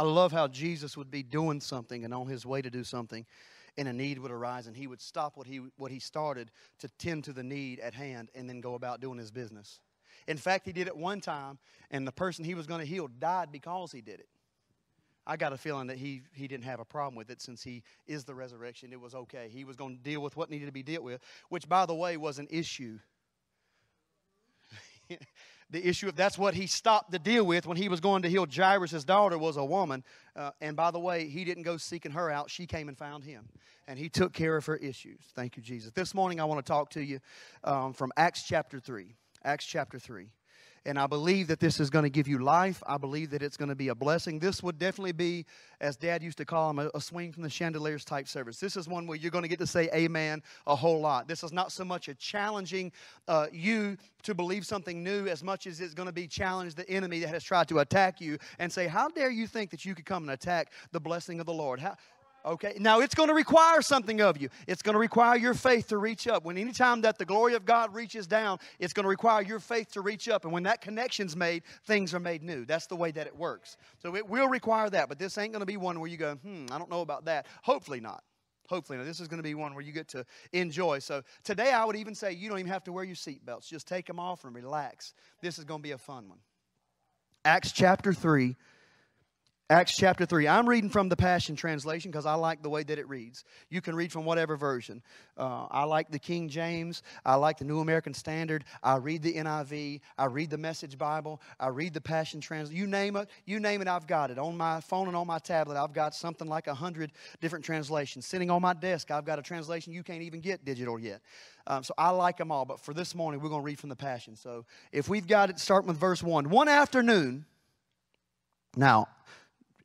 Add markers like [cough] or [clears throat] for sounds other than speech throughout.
I love how Jesus would be doing something and on his way to do something, and a need would arise, and he would stop what he, what he started to tend to the need at hand and then go about doing his business. In fact, he did it one time, and the person he was going to heal died because he did it. I got a feeling that he, he didn't have a problem with it since he is the resurrection. It was okay. He was going to deal with what needed to be dealt with, which, by the way, was an issue. [laughs] the issue of that's what he stopped to deal with when he was going to heal Jairus' daughter was a woman. Uh, and by the way, he didn't go seeking her out. She came and found him. And he took care of her issues. Thank you, Jesus. This morning, I want to talk to you um, from Acts chapter 3. Acts chapter 3. And I believe that this is going to give you life. I believe that it's going to be a blessing. This would definitely be, as Dad used to call them, a, a, swing from the chandeliers type service. This is one where you're going to get to say amen a whole lot. This is not so much a challenging uh, you to believe something new as much as it's going to be challenge the enemy that has tried to attack you and say, How dare you think that you could come and attack the blessing of the Lord? How, Okay, now it's going to require something of you. It's going to require your faith to reach up. When anytime that the glory of God reaches down, it's going to require your faith to reach up. And when that connection's made, things are made new. That's the way that it works. So it will require that, but this ain't going to be one where you go, hmm, I don't know about that. Hopefully not. Hopefully not. This is going to be one where you get to enjoy. So today I would even say you don't even have to wear your seatbelts. Just take them off and relax. This is going to be a fun one. Acts chapter 3 Acts chapter 3. I'm reading from the Passion Translation because I like the way that it reads. You can read from whatever version. Uh, I like the King James. I like the New American Standard. I read the NIV. I read the Message Bible. I read the Passion Translation. You name it, you name it, I've got it. On my phone and on my tablet, I've got something like a hundred different translations. Sitting on my desk, I've got a translation you can't even get digital yet. Um, so I like them all. But for this morning, we're going to read from the Passion. So if we've got it, starting with verse 1. One afternoon, now,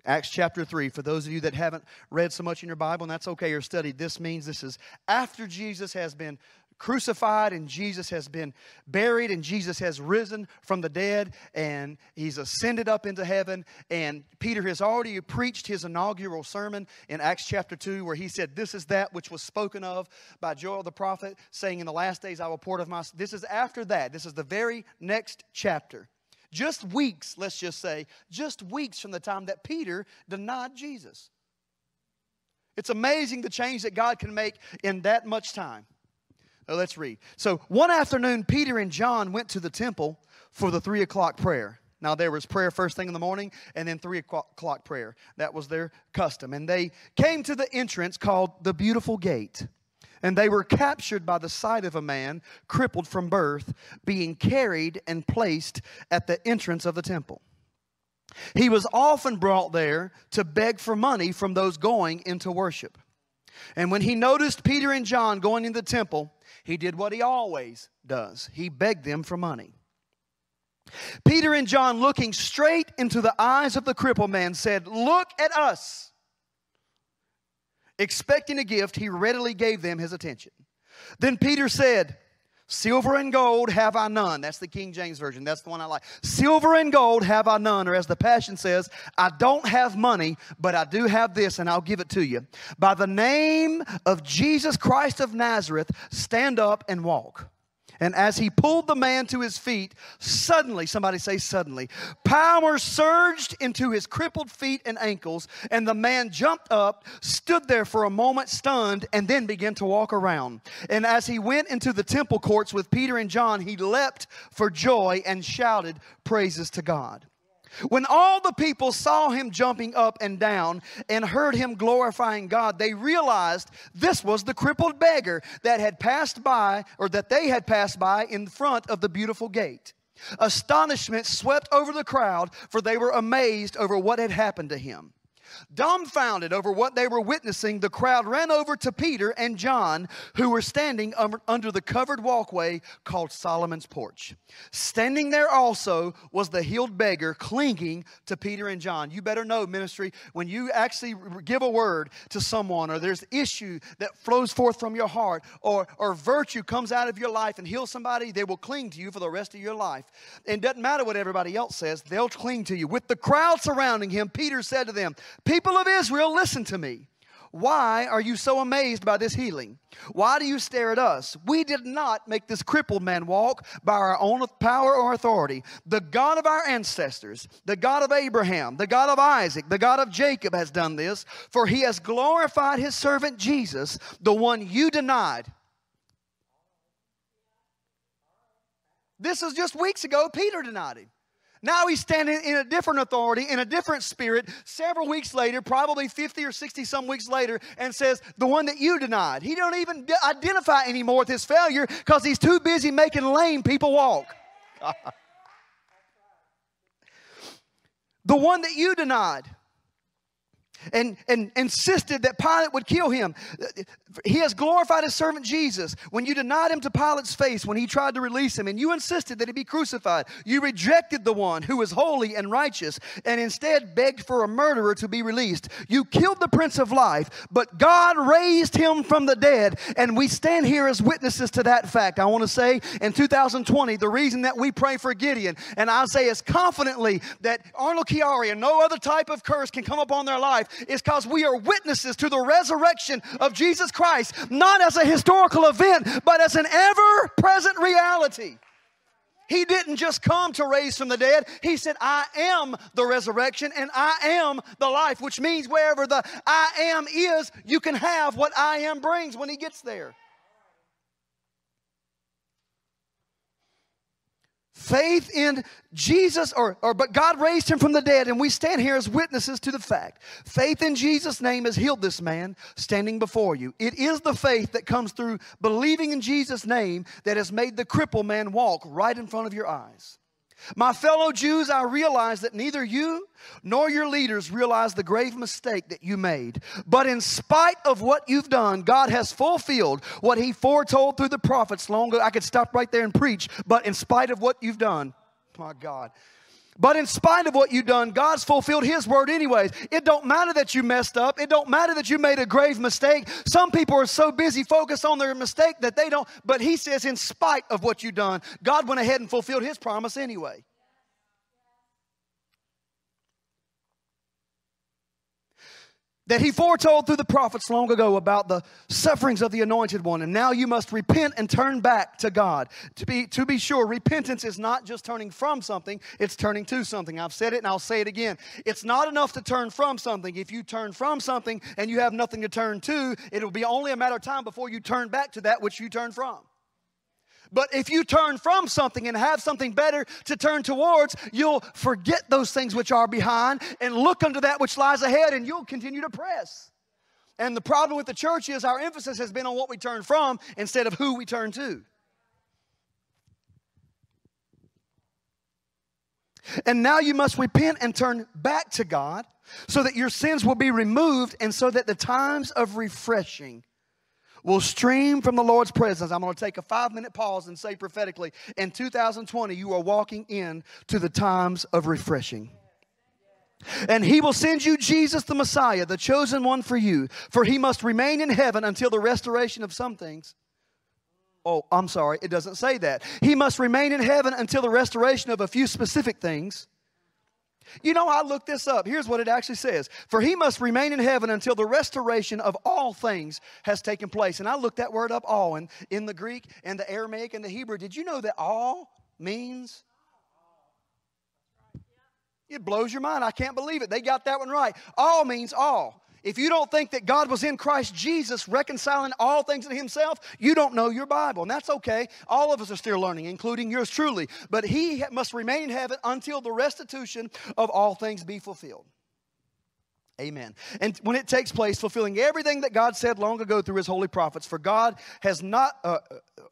Acts chapter 3, for those of you that haven't read so much in your Bible, and that's okay, or studied, this means this is after Jesus has been crucified and Jesus has been buried and Jesus has risen from the dead and he's ascended up into heaven. And Peter has already preached his inaugural sermon in Acts chapter 2, where he said, This is that which was spoken of by Joel the prophet, saying, In the last days I will pour of my. This is after that. This is the very next chapter. Just weeks, let's just say, just weeks from the time that Peter denied Jesus. It's amazing the change that God can make in that much time. Now let's read. So one afternoon, Peter and John went to the temple for the three o'clock prayer. Now, there was prayer first thing in the morning and then three o'clock prayer. That was their custom. And they came to the entrance called the Beautiful Gate and they were captured by the sight of a man crippled from birth, being carried and placed at the entrance of the temple. He was often brought there to beg for money from those going into worship. And when he noticed Peter and John going in the temple, he did what he always does he begged them for money. Peter and John, looking straight into the eyes of the crippled man, said, Look at us. Expecting a gift, he readily gave them his attention. Then Peter said, Silver and gold have I none. That's the King James Version. That's the one I like. Silver and gold have I none. Or as the Passion says, I don't have money, but I do have this, and I'll give it to you. By the name of Jesus Christ of Nazareth, stand up and walk. And as he pulled the man to his feet, suddenly, somebody say suddenly, power surged into his crippled feet and ankles, and the man jumped up, stood there for a moment stunned, and then began to walk around. And as he went into the temple courts with Peter and John, he leapt for joy and shouted praises to God. When all the people saw him jumping up and down and heard him glorifying God, they realized this was the crippled beggar that had passed by, or that they had passed by in front of the beautiful gate. Astonishment swept over the crowd, for they were amazed over what had happened to him. Dumbfounded over what they were witnessing, the crowd ran over to Peter and John, who were standing um, under the covered walkway called Solomon's Porch. Standing there also was the healed beggar clinging to Peter and John. You better know, ministry, when you actually give a word to someone, or there's issue that flows forth from your heart, or, or virtue comes out of your life and heals somebody, they will cling to you for the rest of your life. And doesn't matter what everybody else says, they'll cling to you. With the crowd surrounding him, Peter said to them, People of Israel, listen to me. Why are you so amazed by this healing? Why do you stare at us? We did not make this crippled man walk by our own power or authority. The God of our ancestors, the God of Abraham, the God of Isaac, the God of Jacob has done this, for he has glorified his servant Jesus, the one you denied. This was just weeks ago, Peter denied him. Now he's standing in a different authority, in a different spirit, several weeks later, probably 50 or 60 some weeks later, and says, The one that you denied. He don't even identify anymore with his failure because he's too busy making lame people walk. [laughs] the one that you denied and, and insisted that Pilate would kill him. He has glorified his servant Jesus. When you denied him to Pilate's face when he tried to release him, and you insisted that he be crucified, you rejected the one who is holy and righteous, and instead begged for a murderer to be released. You killed the Prince of Life, but God raised him from the dead, and we stand here as witnesses to that fact. I want to say in 2020, the reason that we pray for Gideon, and I say as confidently that Arnold Chiari and no other type of curse can come upon their life is because we are witnesses to the resurrection of Jesus Christ, not as a historical event, but as an ever present reality. He didn't just come to raise from the dead. He said, I am the resurrection and I am the life, which means wherever the I am is, you can have what I am brings when he gets there. Faith in Jesus, or, or but God raised him from the dead, and we stand here as witnesses to the fact. Faith in Jesus' name has healed this man standing before you. It is the faith that comes through believing in Jesus' name that has made the crippled man walk right in front of your eyes. My fellow Jews, I realize that neither you nor your leaders realize the grave mistake that you made. But in spite of what you've done, God has fulfilled what He foretold through the prophets long ago. I could stop right there and preach, but in spite of what you've done, my God. But in spite of what you've done, God's fulfilled His word anyways. It don't matter that you messed up. It don't matter that you made a grave mistake. Some people are so busy focused on their mistake that they don't. But He says, in spite of what you've done, God went ahead and fulfilled His promise anyway. That he foretold through the prophets long ago about the sufferings of the anointed one. And now you must repent and turn back to god. To be to be sure repentance is not just turning from something it's turning to something. I've said it and i'll say it again. It's not enough to turn from something. If you turn from something and you have nothing to turn to it'll be only a matter of time before you turn back to that which you turn from but if you turn from something and have something better to turn towards, you'll forget those things which are behind and look unto that which lies ahead, and you'll continue to press. And the problem with the church is our emphasis has been on what we turn from instead of who we turn to. And now you must repent and turn back to God so that your sins will be removed and so that the times of refreshing will stream from the Lord's presence. I'm going to take a five minute pause and say prophetically in 2020, you are walking in to the times of refreshing. And he will send you Jesus the Messiah, the chosen one for you, for he must remain in heaven until the restoration of some things. Oh, I'm sorry, it doesn't say that. He must remain in heaven until the restoration of a few specific things. You know, I looked this up. Here's what it actually says For he must remain in heaven until the restoration of all things has taken place. And I looked that word up, all, in, in the Greek and the Aramaic and the Hebrew. Did you know that all means? It blows your mind. I can't believe it. They got that one right. All means all. If you don't think that God was in Christ Jesus reconciling all things in Himself, you don't know your Bible. And that's okay. All of us are still learning, including yours truly. But He must remain in heaven until the restitution of all things be fulfilled. Amen. And when it takes place, fulfilling everything that God said long ago through his holy prophets, for God has not, uh,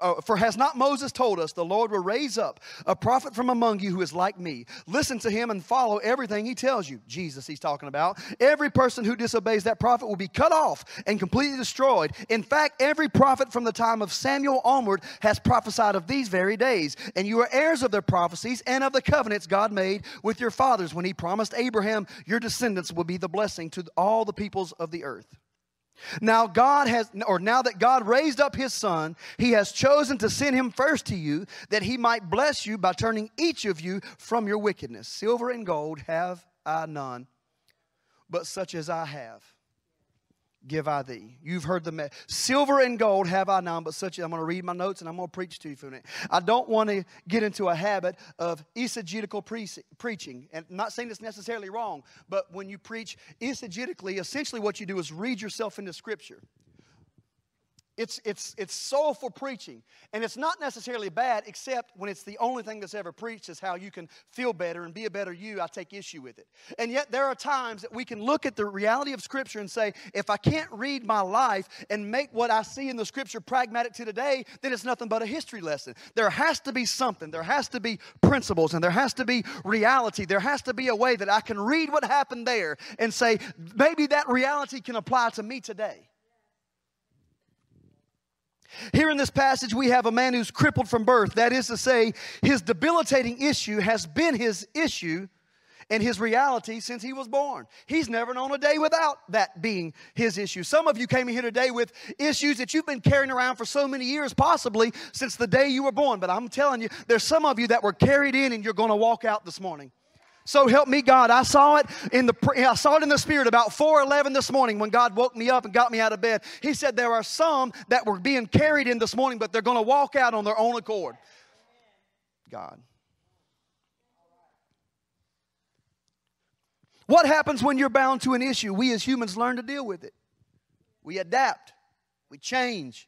uh, for has not Moses told us, the Lord will raise up a prophet from among you who is like me. Listen to him and follow everything he tells you. Jesus, he's talking about. Every person who disobeys that prophet will be cut off and completely destroyed. In fact, every prophet from the time of Samuel onward has prophesied of these very days. And you are heirs of their prophecies and of the covenants God made with your fathers when he promised Abraham, your descendants will be the blessing blessing to all the peoples of the earth. Now God has or now that God raised up his son, he has chosen to send him first to you that he might bless you by turning each of you from your wickedness. Silver and gold have I none, but such as I have give I thee. You've heard the me- silver and gold have I none, but such. I'm going to read my notes and I'm going to preach to you for a minute. I don't want to get into a habit of eisegetical pre- preaching, and I'm not saying it's necessarily wrong, but when you preach eisegetically, essentially what you do is read yourself into Scripture. It's, it's, it's soulful preaching. And it's not necessarily bad, except when it's the only thing that's ever preached is how you can feel better and be a better you. I take issue with it. And yet, there are times that we can look at the reality of Scripture and say, if I can't read my life and make what I see in the Scripture pragmatic to today, then it's nothing but a history lesson. There has to be something. There has to be principles and there has to be reality. There has to be a way that I can read what happened there and say, maybe that reality can apply to me today. Here in this passage, we have a man who's crippled from birth. That is to say, his debilitating issue has been his issue and his reality since he was born. He's never known a day without that being his issue. Some of you came here today with issues that you've been carrying around for so many years, possibly since the day you were born. But I'm telling you, there's some of you that were carried in and you're going to walk out this morning. So help me God. I saw it in the I saw it in the spirit about 4:11 this morning when God woke me up and got me out of bed. He said there are some that were being carried in this morning but they're going to walk out on their own accord. God. What happens when you're bound to an issue? We as humans learn to deal with it. We adapt. We change.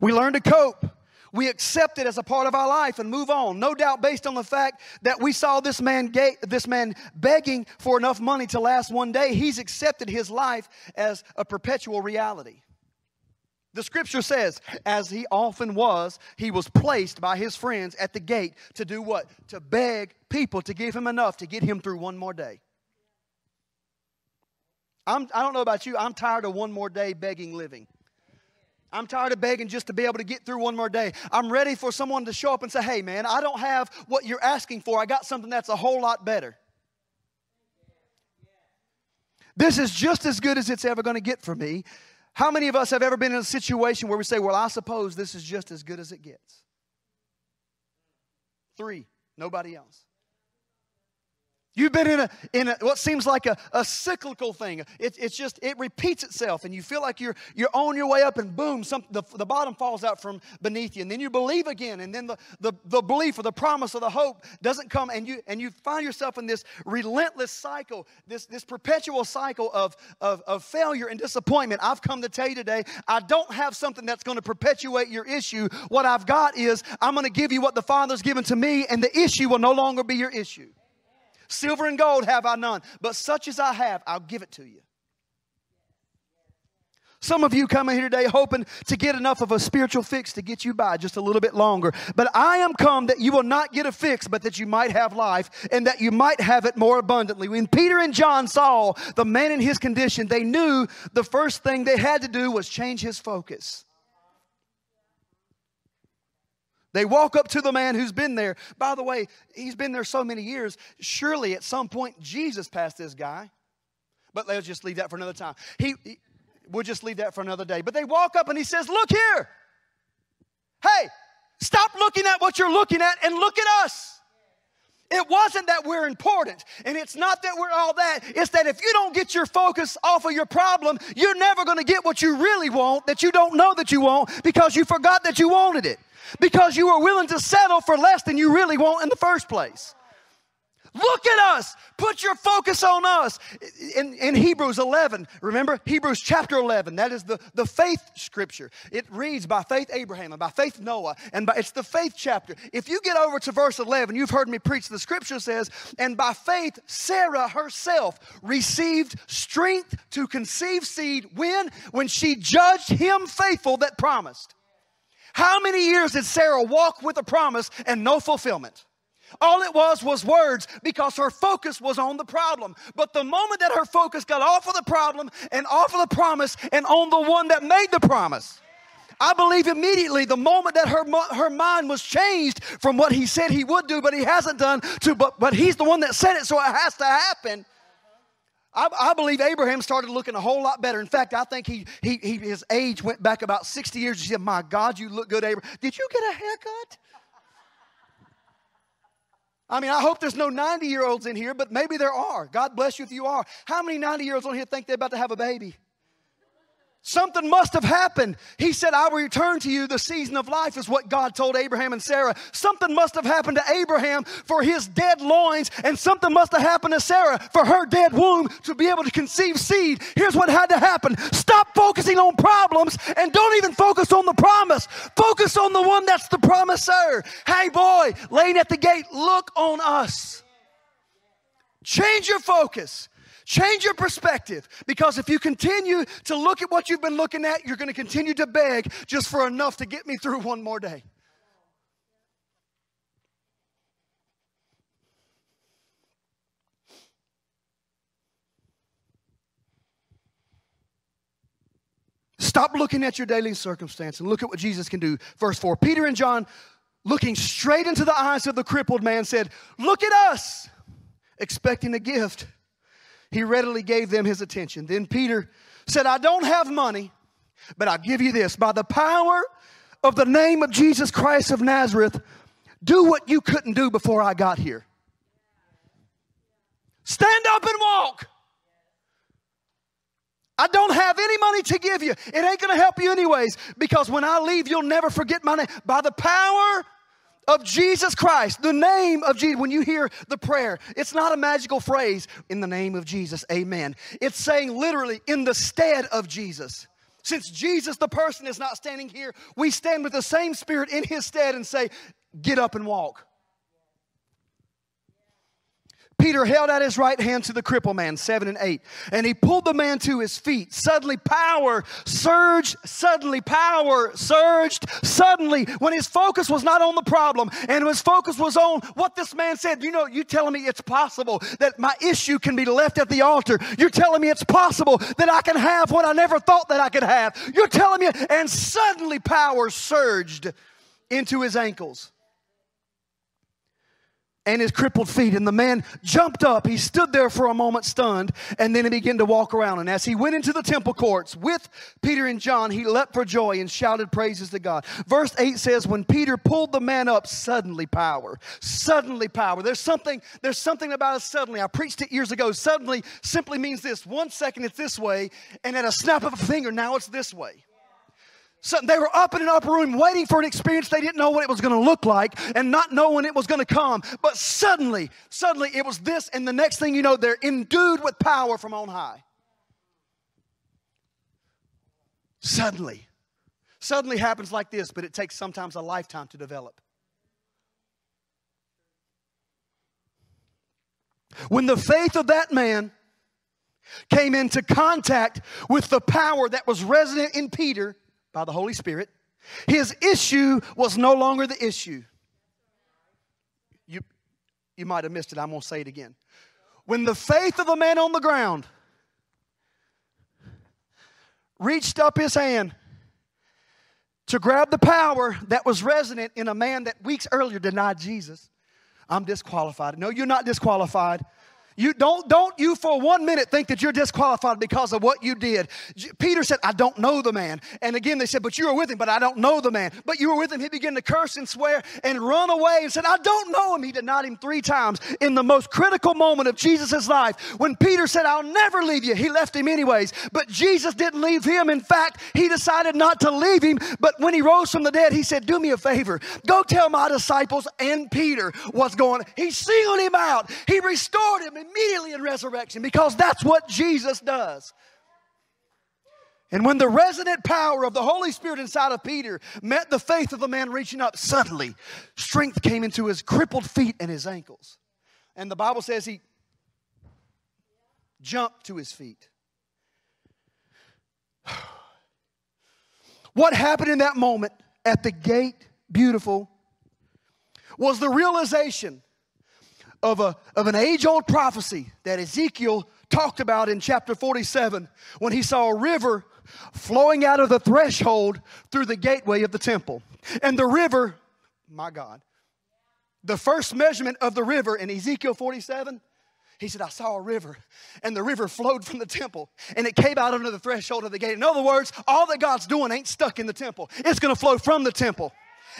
We learn to cope. We accept it as a part of our life and move on. No doubt based on the fact that we saw this man, ga- this man begging for enough money to last one day. He's accepted his life as a perpetual reality. The scripture says, as he often was, he was placed by his friends at the gate to do what? To beg people to give him enough to get him through one more day. I'm, I don't know about you, I'm tired of one more day begging living. I'm tired of begging just to be able to get through one more day. I'm ready for someone to show up and say, hey, man, I don't have what you're asking for. I got something that's a whole lot better. This is just as good as it's ever going to get for me. How many of us have ever been in a situation where we say, well, I suppose this is just as good as it gets? Three, nobody else. You've been in a in a, what seems like a, a cyclical thing. It, it's just it repeats itself, and you feel like you're you're on your way up, and boom, some, the, the bottom falls out from beneath you, and then you believe again, and then the, the, the belief or the promise or the hope doesn't come, and you and you find yourself in this relentless cycle, this this perpetual cycle of of, of failure and disappointment. I've come to tell you today, I don't have something that's going to perpetuate your issue. What I've got is I'm going to give you what the Father's given to me, and the issue will no longer be your issue. Silver and gold have I none, but such as I have, I'll give it to you. Some of you come in here today hoping to get enough of a spiritual fix to get you by just a little bit longer. But I am come that you will not get a fix, but that you might have life and that you might have it more abundantly. When Peter and John saw the man in his condition, they knew the first thing they had to do was change his focus. They walk up to the man who's been there. By the way, he's been there so many years. Surely at some point Jesus passed this guy. But let's just leave that for another time. He, he we'll just leave that for another day. But they walk up and he says, Look here. Hey, stop looking at what you're looking at and look at us. It wasn't that we're important, and it's not that we're all that. It's that if you don't get your focus off of your problem, you're never going to get what you really want that you don't know that you want because you forgot that you wanted it because you were willing to settle for less than you really want in the first place. Look at us. Put your focus on us. In, in, Hebrews 11, remember? Hebrews chapter 11, that is the, the faith scripture. It reads by faith Abraham and by faith Noah, and by, it's the faith chapter. If you get over to verse 11, you've heard me preach, the scripture says, and by faith Sarah herself received strength to conceive seed when? When she judged him faithful that promised. How many years did Sarah walk with a promise and no fulfillment? All it was was words because her focus was on the problem. But the moment that her focus got off of the problem and off of the promise and on the one that made the promise, I believe immediately the moment that her, her mind was changed from what he said he would do, but he hasn't done, to but, but he's the one that said it, so it has to happen. I, I, believe Abraham started looking a whole lot better. In fact, I think he, he, he, his age went back about 60 years. He said, My God, you look good, Abraham. Did you get a haircut? I mean, I hope there's no 90 year olds in here, but maybe there are. God bless you if you are. How many 90 year olds on here think they're about to have a baby? Something must have happened. He said, I will return to you. The season of life is what God told Abraham and Sarah. Something must have happened to Abraham for his dead loins, and something must have happened to Sarah for her dead womb to be able to conceive seed. Here's what had to happen stop focusing on problems and don't even focus on the promise. Focus on the one that's the promiser. Hey, boy, laying at the gate, look on us. Change your focus. Change your perspective because if you continue to look at what you've been looking at, you're going to continue to beg just for enough to get me through one more day. Stop looking at your daily circumstance and look at what Jesus can do. Verse 4 Peter and John, looking straight into the eyes of the crippled man, said, Look at us, expecting a gift he readily gave them his attention. Then Peter said, I don't have money, but I'll give you this. By the power of the name of Jesus Christ of Nazareth, do what you couldn't do before I got here. Stand up and walk. I don't have any money to give you. It ain't going to help you anyways because when I leave, you'll never forget my name. By the power of Jesus Christ, the name of Jesus. When you hear the prayer, it's not a magical phrase, in the name of Jesus, amen. It's saying literally, in the stead of Jesus. Since Jesus, the person, is not standing here, we stand with the same spirit in his stead and say, Get up and walk. Peter held out his right hand to the cripple man, 7 and 8, and he pulled the man to his feet. Suddenly, power surged, suddenly, power surged, suddenly, when his focus was not on the problem and his focus was on what this man said. You know, you telling me it's possible that my issue can be left at the altar. You're telling me it's possible that I can have what I never thought that I could have. You're telling me, and suddenly, power surged into his ankles and his crippled feet. And the man jumped up. He stood there for a moment stunned, and then he began to walk around. And as he went into the temple courts with Peter and John, he leapt for joy and shouted praises to God. Verse 8 says, When Peter pulled the man up, suddenly power. Suddenly power. There's something, there's something about it suddenly. I preached it years ago. Suddenly simply means this. One second it's this way, and at a snap of a finger, now it's this way. So they were up in an upper room waiting for an experience they didn't know what it was going to look like and not know when it was going to come. But suddenly, suddenly it was this, and the next thing you know, they're endued with power from on high. Suddenly. Suddenly happens like this, but it takes sometimes a lifetime to develop. When the faith of that man came into contact with the power that was resident in Peter, by the Holy Spirit. His issue was no longer the issue. You, you might have missed it. I'm going to say it again. When the faith of the man on the ground reached up his hand to grab the power that was resonant in a man that weeks earlier denied Jesus, I'm disqualified. No, you're not disqualified. You don't, don't you for one minute think that you're disqualified because of what you did. Peter said, I don't know the man. And again, they said, But you were with him, but I don't know the man. But you were with him. He began to curse and swear and run away and said, I don't know him. He denied him three times in the most critical moment of Jesus' life. When Peter said, I'll never leave you, he left him anyways. But Jesus didn't leave him. In fact, he decided not to leave him. But when he rose from the dead, he said, Do me a favor. Go tell my disciples and Peter what's going on. He singled him out, he restored him immediately in resurrection because that's what Jesus does. And when the resident power of the Holy Spirit inside of Peter met the faith of the man reaching up, suddenly strength came into his crippled feet and his ankles. And the Bible says he jumped to his feet. [sighs] What happened in that moment at the gate, beautiful, was the realization of, a, of an age old prophecy that Ezekiel talked about in chapter 47 when he saw a river flowing out of the threshold through the gateway of the temple. And the river, my God, the first measurement of the river in Ezekiel 47 he said, I saw a river, and the river flowed from the temple, and it came out under the threshold of the gate. In other words, all that God's doing ain't stuck in the temple, it's gonna flow from the temple.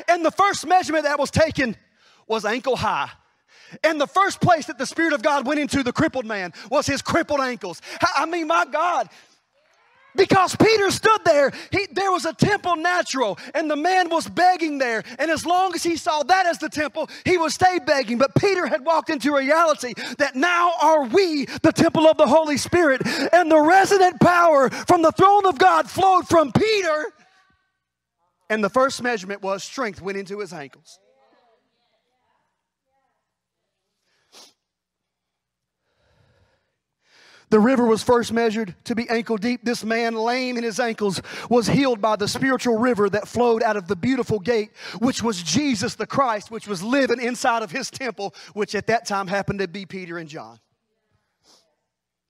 And the first measurement that was taken was ankle high. And the first place that the Spirit of God went into the crippled man was his crippled ankles. I mean, my God, Because Peter stood there, he, there was a temple natural, and the man was begging there. And as long as he saw that as the temple, he would stay begging. But Peter had walked into reality that now are we the temple of the Holy Spirit, and the resident power from the throne of God flowed from Peter. And the first measurement was strength went into his ankles. The river was first measured to be ankle deep. This man, lame in his ankles, was healed by the spiritual river that flowed out of the beautiful gate, which was Jesus the Christ, which was living inside of his temple, which at that time happened to be Peter and John.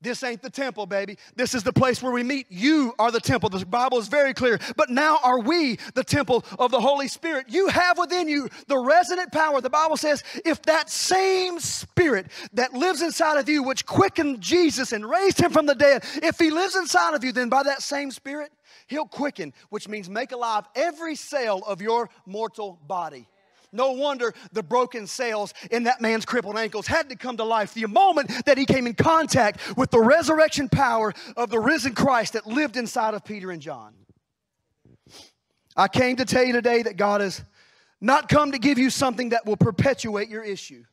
This ain't the temple, baby. This is the place where we meet. You are the temple. The Bible is very clear. But now are we the temple of the Holy Spirit? You have within you the resonant power. The Bible says, if that same Spirit that lives inside of you, which quickened Jesus and raised him from the dead, if he lives inside of you, then by that same Spirit, he'll quicken, which means make alive every cell of your mortal body. No wonder the broken cells in that man's crippled ankles had to come to life the moment that he came in contact with the resurrection power of the risen Christ that lived inside of Peter and John. I came to tell you today that God has not come to give you something that will perpetuate your issue.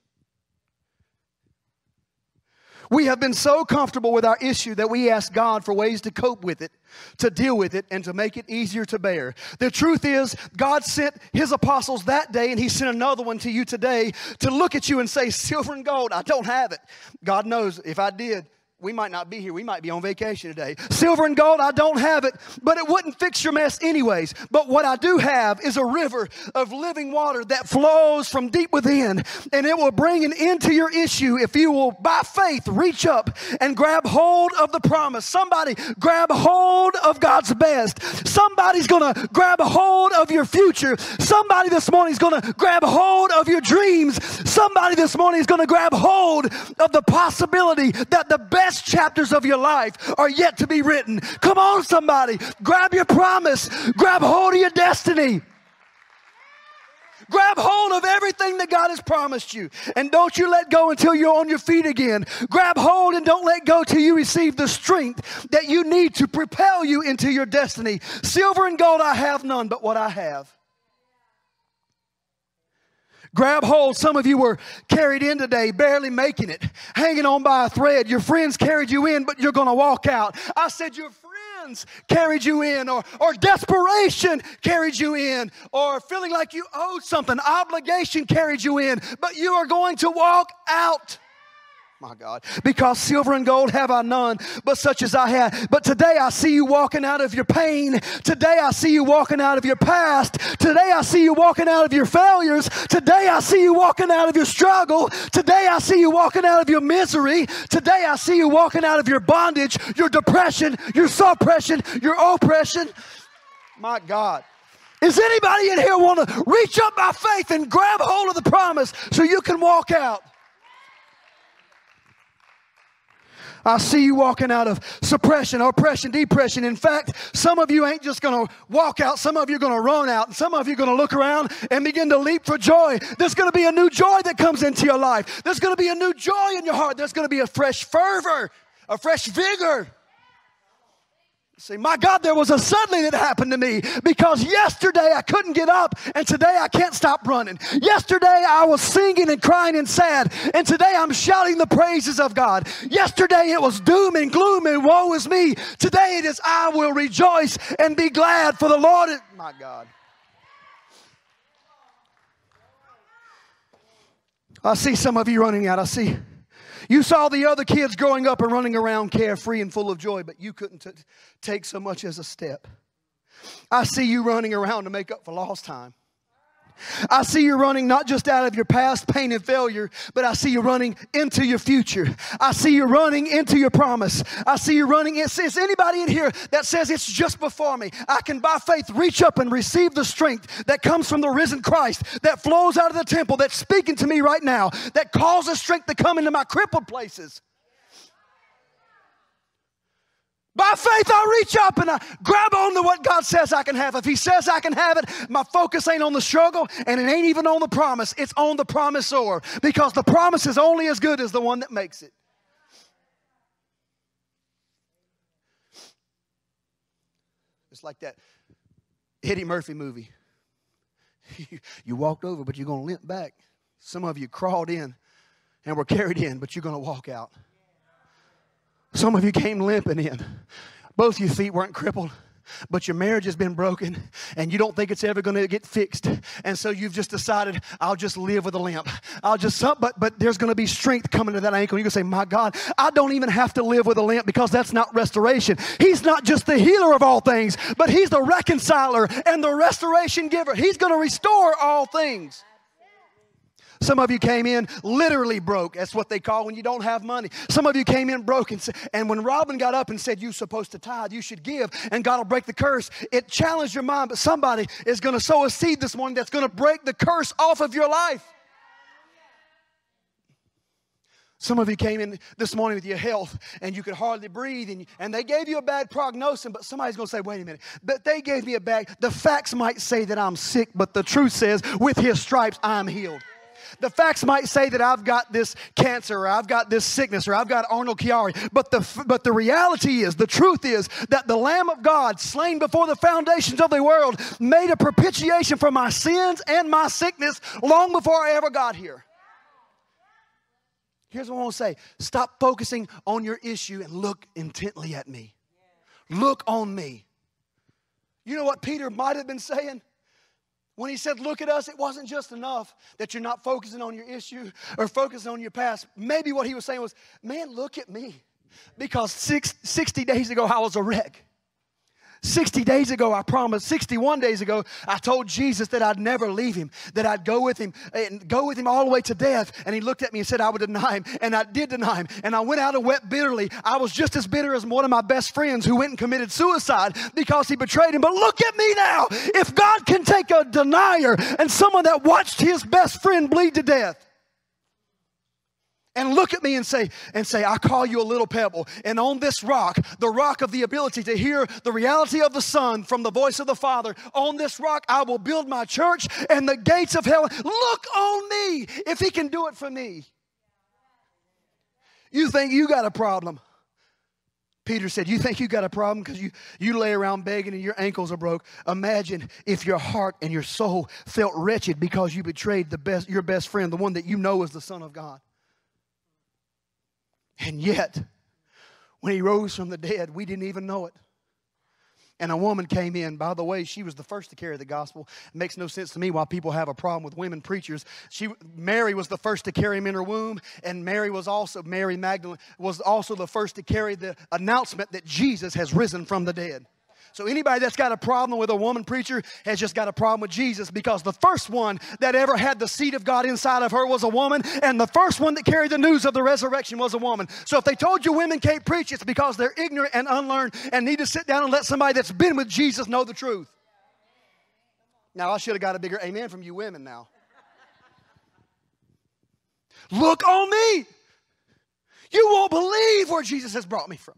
We have been so comfortable with our issue that we ask God for ways to cope with it, to deal with it, and to make it easier to bear. The truth is, God sent His apostles that day, and He sent another one to you today to look at you and say, Silver and gold, I don't have it. God knows if I did, we might not be here. We might be on vacation today. Silver and gold, I don't have it, but it wouldn't fix your mess anyways. But what I do have is a river of living water that flows from deep within, and it will bring an end to your issue if you will, by faith, reach up and grab hold of the promise. Somebody grab hold of God's best. Somebody's gonna grab hold of your future. Somebody this morning is gonna grab hold of your dreams. Somebody this morning is gonna grab hold of the possibility that the best best chapters of your life are yet to be written. Come on, somebody. Grab your promise, grab hold of your destiny. Grab hold of everything that God has promised you. And don't you let go until you're on your feet again. Grab hold and don't let go till you receive the strength that you need to propel you into your destiny. Silver and gold I have none, but what I have. Grab hold. Some of you were carried in today, barely making it, hanging on by a thread. Your friends carried you in, but you're going to walk out. I said, Your friends carried you in, or, or desperation carried you in, or feeling like you owed something, obligation carried you in, but you are going to walk out my God. Because silver and gold have I none, but such as I have. But today I see you walking out of your pain. Today I see you walking out of your past. Today I see you walking out of your failures. Today I see you walking out of your struggle. Today I see you walking out of your misery. Today I see you walking out of your bondage, your depression, your suppression, your oppression. My God. Is anybody in here want to reach up by faith and grab hold of the promise so you can walk out? I see you walking out of suppression, oppression, depression. In fact, some of you ain't just going to walk out, some of you are going to run out, and some of you are going to look around and begin to leap for joy. There's going to be a new joy that comes into your life. There's going to be a new joy in your heart. There's going to be a fresh fervor, a fresh vigor. See, my God, there was a suddenly that happened to me because yesterday I couldn't get up and today I can't stop running. Yesterday I was singing and crying and sad, and today I'm shouting the praises of God. Yesterday it was doom and gloom and woe is me. Today it is I will rejoice and be glad for the Lord. Is, my God. I see some of you running out. I see you saw the other kids growing up and running around carefree and full of joy, but you couldn't t- take so much as a step. I see you running around to make up for lost time. I see you running not just out of your past pain and failure, but I see you running into your future. I see you running into your promise. I see you running. Is, is anybody in here that says it's just before me? I can by faith reach up and receive the strength that comes from the risen Christ that flows out of the temple that's speaking to me right now, that causes strength to come into my crippled places. By faith, I reach up and I grab on to what God says I can have. If He says I can have it, my focus ain't on the struggle and it ain't even on the promise. It's on the promisor because the promise is only as good as the one that makes it. It's like that Eddie Murphy movie. [laughs] you walked over, but you're going to limp back. Some of you crawled in and were carried in, but you're going to walk out. Some of you came limping in. Both your feet weren't crippled but your marriage has been broken and you don't think it's ever going to get fixed. And so you've just decided i'll just live with a limp. I'll just but but there's going to be strength coming to that ankle. You can say my god i don't even have to live with a limp because that's not restoration. He's not just the healer of all things but he's the reconciler and the restoration giver. He's going to restore all things some of you came in literally broke. That's what they call when you don't have money. Some of you came in broke. And, and when Robin got up and said, You're supposed to tithe, you should give, and God will break the curse, it challenged your mind. But somebody is going to sow a seed this morning that's going to break the curse off of your life. Some of you came in this morning with your health and you could hardly breathe, and, and they gave you a bad prognosis, but somebody's gonna say, wait a minute, but they gave me a bad, the facts might say that I'm sick, but the truth says, with his stripes, I'm healed. The facts might say that I've got this cancer or I've got this sickness or I've got Arnold Chiari, but the, but the reality is, the truth is that the Lamb of God, slain before the foundations of the world, made a propitiation for my sins and my sickness long before I ever got here. Here's what I want to say stop focusing on your issue and look intently at me. Look on me. You know what Peter might have been saying? When he said, Look at us, it wasn't just enough that you're not focusing on your issue or focusing on your past. Maybe what he was saying was, Man, look at me. Because six, 60 days ago, I was a wreck. 60 days ago, I promised, 61 days ago, I told Jesus that I'd never leave him, that I'd go with him and go with him all the way to death. And he looked at me and said I would deny him. And I did deny him. And I went out and wept bitterly. I was just as bitter as one of my best friends who went and committed suicide because he betrayed him. But look at me now. If God can take a denier and someone that watched his best friend bleed to death, and look at me and say and say i call you a little pebble and on this rock the rock of the ability to hear the reality of the son from the voice of the father on this rock i will build my church and the gates of hell look on me if he can do it for me you think you got a problem Peter said, You think you got a problem because you, you lay around begging and your ankles are broke? Imagine if your heart and your soul felt wretched because you betrayed the best, your best friend, the one that you know is the Son of God. And yet, when he rose from the dead, we didn't even know it. And a woman came in. By the way, she was the first to carry the gospel. It makes no sense to me why people have a problem with women preachers. She, Mary was the first to carry him in her womb, and Mary was also Mary Magdalene was also the first to carry the announcement that Jesus has risen from the dead. So anybody that's got a problem with a woman preacher has just got a problem with Jesus because the first one that ever had the seed of God inside of her was a woman, and the first one that carried the news of the resurrection was a woman. So if they told you women can't preach, it's because they're ignorant and unlearned and need to sit down and let somebody that's been with Jesus know the truth. Now I should have got a bigger amen from you women now. Look on me. You won't believe where Jesus has brought me from.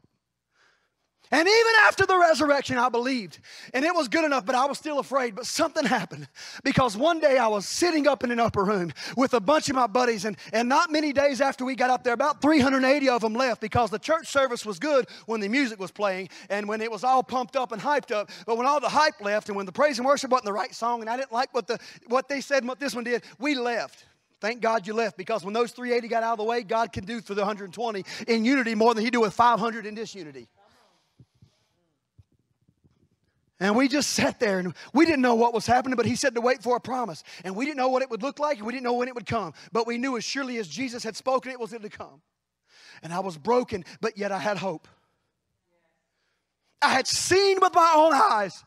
And even after the resurrection, I believed. And it was good enough, but I was still afraid. But something happened because one day I was sitting up in an upper room with a bunch of my buddies. And, and not many days after we got up there, about 380 of them left because the church service was good when the music was playing and when it was all pumped up and hyped up. But when all the hype left and when the praise and worship wasn't the right song and I didn't like what, the, what they said and what this one did, we left. Thank God you left because when those 380 got out of the way, God can do for the 120 in unity more than He do with 500 in disunity. And we just sat there and we didn't know what was happening, but he said to wait for a promise. And we didn't know what it would look like and we didn't know when it would come. But we knew as surely as Jesus had spoken, it was going to come. And I was broken, but yet I had hope. I had seen with my own eyes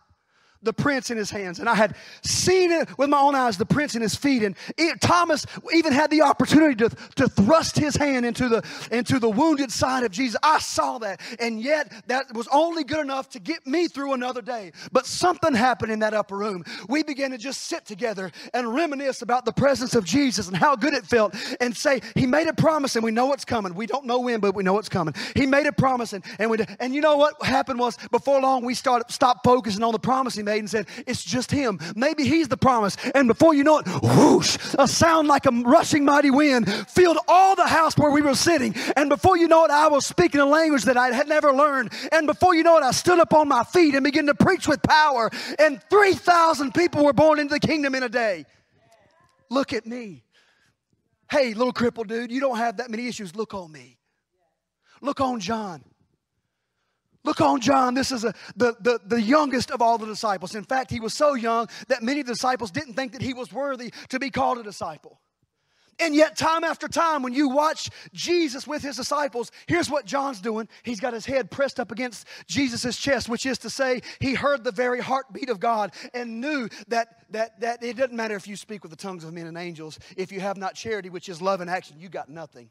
the prints in his hands. And I had seen it with my own eyes, the prints in his feet. And it, Thomas even had the opportunity to, to thrust his hand into the, into the wounded side of Jesus. I saw that. And yet, that was only good enough to get me through another day. But something happened in that upper room. We began to just sit together and reminisce about the presence of Jesus and how good it felt and say, He made a promise and we know it's coming. We don't know when, but we know it's coming. He made a promise and, and, we, and you know what happened was before long we started stopped focusing on the promise He made and said, It's just him. Maybe he's the promise. And before you know it, whoosh, a sound like a rushing mighty wind filled all the house where we were sitting. And before you know it, I was speaking a language that I had never learned. And before you know it, I stood up on my feet and began to preach with power. And 3,000 people were born into the kingdom in a day. Look at me. Hey, little crippled dude, you don't have that many issues. Look on me. Look on John. Look on John. This is a, the, the, the youngest of all the disciples. In fact, he was so young that many disciples didn't think that he was worthy to be called a disciple. And yet, time after time, when you watch Jesus with his disciples, here's what John's doing. He's got his head pressed up against Jesus' chest, which is to say, he heard the very heartbeat of God and knew that, that, that it doesn't matter if you speak with the tongues of men and angels. If you have not charity, which is love and action, you got nothing.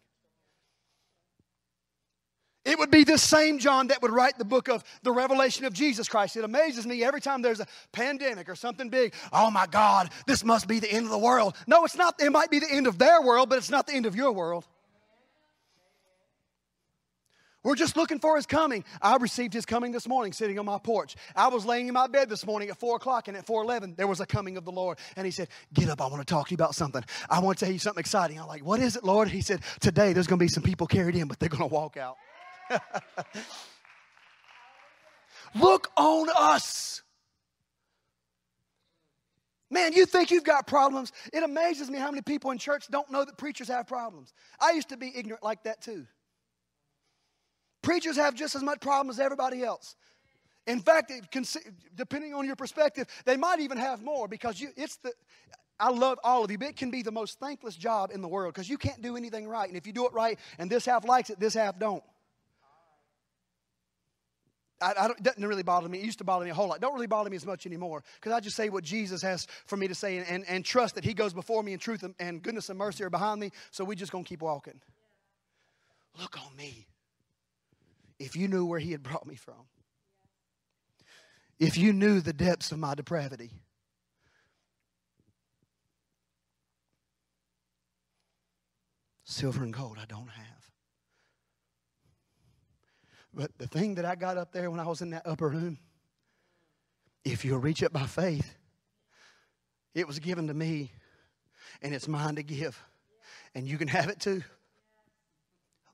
It would be this same John that would write the book of the revelation of Jesus Christ. It amazes me every time there's a pandemic or something big. Oh my God, this must be the end of the world. No, it's not. It might be the end of their world, but it's not the end of your world. We're just looking for his coming. I received his coming this morning sitting on my porch. I was laying in my bed this morning at 4 o'clock, and at 4.11, there was a coming of the Lord. And he said, get up, I want to talk to you about something. I want to tell you something exciting. I'm like, what is it, Lord? He said, today there's going to be some people carried in, but they're going to walk out. [laughs] Look on us. Man, you think you've got problems. It amazes me how many people in church don't know that preachers have problems. I used to be ignorant like that too. Preachers have just as much problem as everybody else. In fact, depending on your perspective, they might even have more because you, it's the. I love all of you, but it can be the most thankless job in the world because you can't do anything right. And if you do it right and this half likes it, this half don't. I, I it doesn't really bother me. It used to bother me a whole lot. Don't really bother me as much anymore because I just say what Jesus has for me to say and, and, and trust that He goes before me and truth and, and goodness and mercy are behind me. So we just to keep walking. Look on me. If you knew where He had brought me from, if you knew the depths of my depravity, silver and gold I don't have. But the thing that I got up there when I was in that upper room, if you'll reach it by faith, it was given to me and it's mine to give. And you can have it too.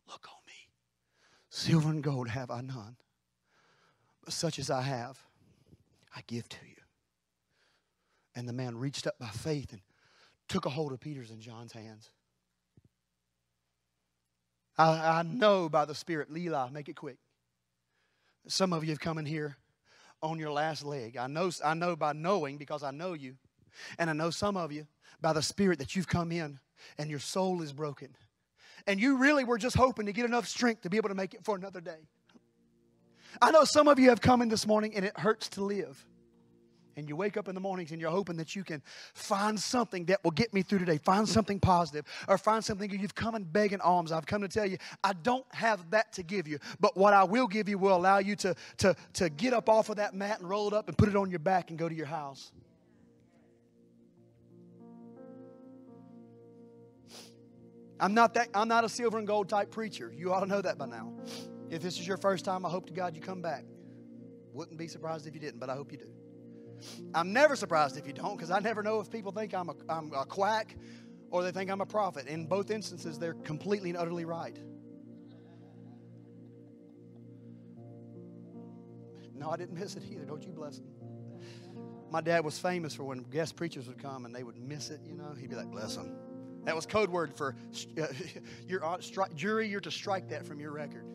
Look on me. Silver and gold have I none, but such as I have, I give to you. And the man reached up by faith and took a hold of Peter's and John's hands. I, I know by the Spirit, Leela, make it quick. Some of you have come in here on your last leg. I know, I know by knowing because I know you. And I know some of you by the Spirit that you've come in and your soul is broken. And you really were just hoping to get enough strength to be able to make it for another day. I know some of you have come in this morning and it hurts to live and you wake up in the mornings and you're hoping that you can find something that will get me through today, find something positive, or find something you've come and begging alms. I've come to tell you, I don't have that to give you, but what I will give you will allow you to, to, to get up off of that mat and roll it up and put it on your back and go to your house. I'm not that I'm not a silver and gold type preacher. You ought to know that by now. If this is your first time, I hope to God you come back. Wouldn't be surprised if you didn't, but I hope you do. I'm never surprised if you don't because I never know if people think I'm a, I'm a quack or they think I'm a prophet. In both instances, they're completely and utterly right. No, I didn't miss it either. Don't you bless them. My dad was famous for when guest preachers would come and they would miss it, you know, he'd be like, bless them. That was code word for uh, [laughs] your uh, stri- jury, you're to strike that from your record.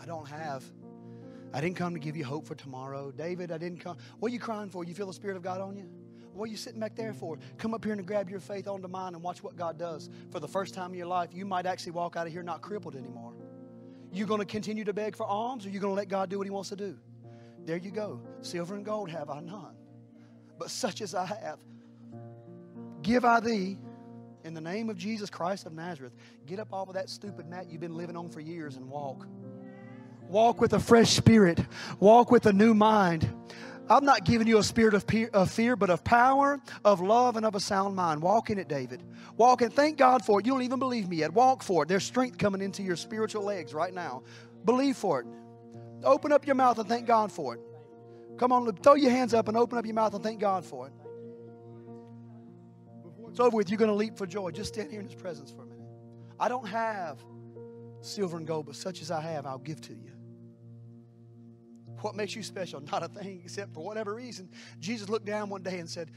I don't have I didn't come to give you hope for tomorrow. David, I didn't come. What are you crying for? You feel the Spirit of God on you? What are you sitting back there for? Come up here and grab your faith onto mine and watch what God does. For the first time in your life, you might actually walk out of here not crippled anymore. You going to continue to beg for alms or you going to let God do what He wants to do? There you go. Silver and gold have I none, but such as I have, give I thee in the name of Jesus Christ of Nazareth. Get up off of that stupid mat you've been living on for years and walk. Walk with a fresh spirit. Walk with a new mind. I'm not giving you a spirit of, of fear, but of power, of love, and of a sound mind. Walk in it, David. Walk and thank God for it. You don't even believe me yet. Walk for it. There's strength coming into your spiritual legs right now. Believe for it. Open up your mouth and thank God for it. Come on, throw your hands up and open up your mouth and thank God for it. It's over with. You're going to leap for joy. Just stand here in His presence for a minute. I don't have silver and gold, but such as I have, I'll give to you. What makes you special? [laughs] Not a thing, except for whatever reason. Jesus looked down one day and said,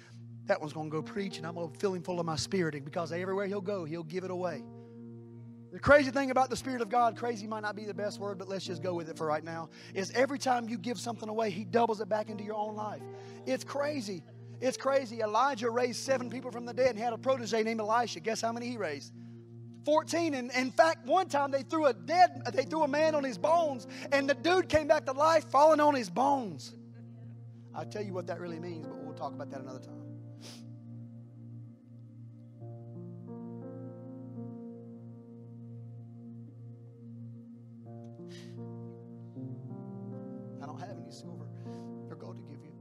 That one's going to go preach, and I'm going to fill him full of my spirit. And because everywhere he'll go, he'll give it away. The crazy thing about the Spirit of God, crazy might not be the best word, but let's just go with it for right now, is every time you give something away, He doubles it back into your own life. It's crazy. It's crazy. Elijah raised seven people from the dead and had a protege named Elisha. Guess how many he raised? 14. And in fact, one time they threw a dead, they threw a man on his bones, and the dude came back to life falling on his bones. I'll tell you what that really means, but we'll talk about that another time. I don't have any silver or gold to give you.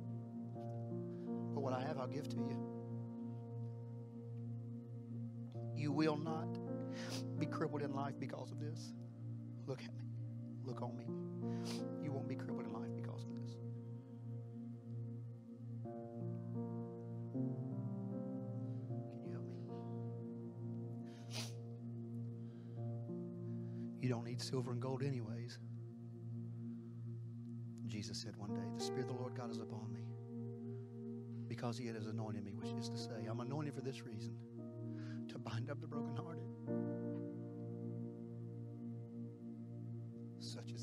But what I have, I'll give to you. Life because of this. Look at me. Look on me. You won't be crippled in life because of this. Can you help me? You don't need silver and gold, anyways. Jesus said one day, The Spirit of the Lord God is upon me because he has anointed me, which is to say, I'm anointed for this reason to bind up the brokenhearted,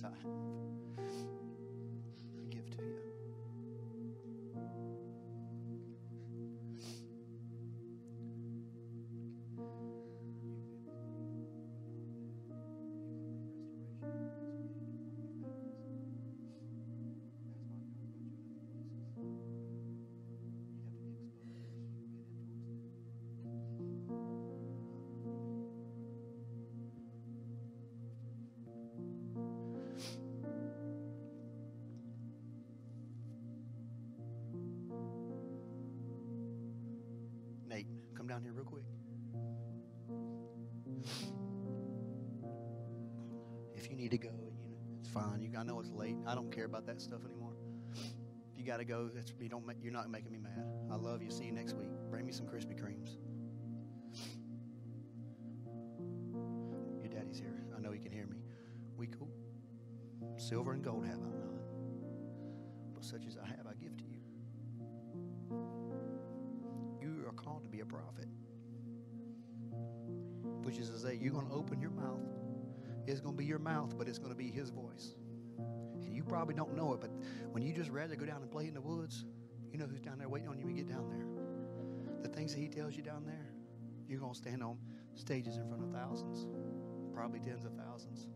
such as down here real quick. If you need to go, you know, it's fine. You, I know it's late. I don't care about that stuff anymore. If you got to go, that's, you don't. You're not making me mad. I love you. See you next week. Bring me some Krispy Kremes. Your daddy's here. I know he can hear me. We cool. Silver and gold have I none, but such as I have, I called to be a prophet which is to say, you're going to open your mouth. It's going to be your mouth, but it's going to be His voice. And you probably don't know it, but when you just rather go down and play in the woods, you know who's down there waiting on you to get down there. The things that He tells you down there, you're going to stand on stages in front of thousands, probably tens of thousands,